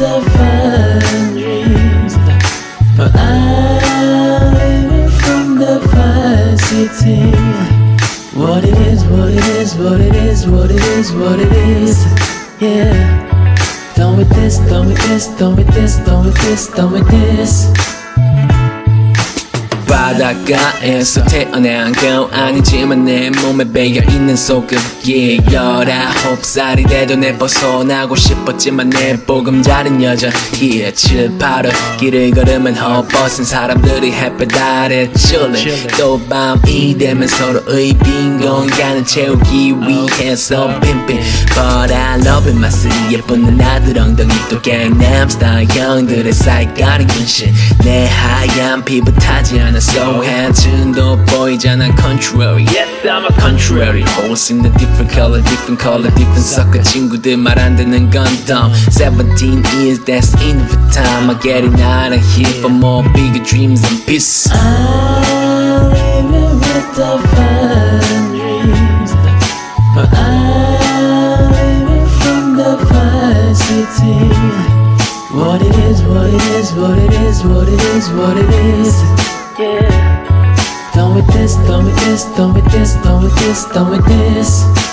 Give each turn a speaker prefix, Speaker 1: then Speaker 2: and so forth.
Speaker 1: Don't But I'm from the. What it is, what it is, what it is, what it is, what it is. Yeah. With this, don't this, with this, don't this, with this.
Speaker 2: 바닷가에서 태어난 거 아니지만 내 몸에 배어있는 소금기 열아홉 살이 돼도 내 벗어나고 싶었지만 내 보금자린 여전히 7, 8월 길을 걸으면 헛벗은 사람들이 햇볕 아래 chillin 또 밤이 되면 서로의 빈 공간을 채우기 위해서 핀핀 But I love it 맛을 예쁜 누나들 엉덩이 또 스타일 형들의 사이가리 근신 내 하얀 피부 타지 않아 so handsom도 보이잖아 contrary Yes I'm a contrary Holes in the different color different color different sucker 친구들 말 안 듣는 건 dumb 17 years that's enough time I get it out of here for more bigger dreams and peace
Speaker 1: I'm living with the fine dreams. But I'm living from the fine city. What it is, what it is, what it is, what it is, what it is. Yeah. Done with this, done with this, done with this, done with this, done with this.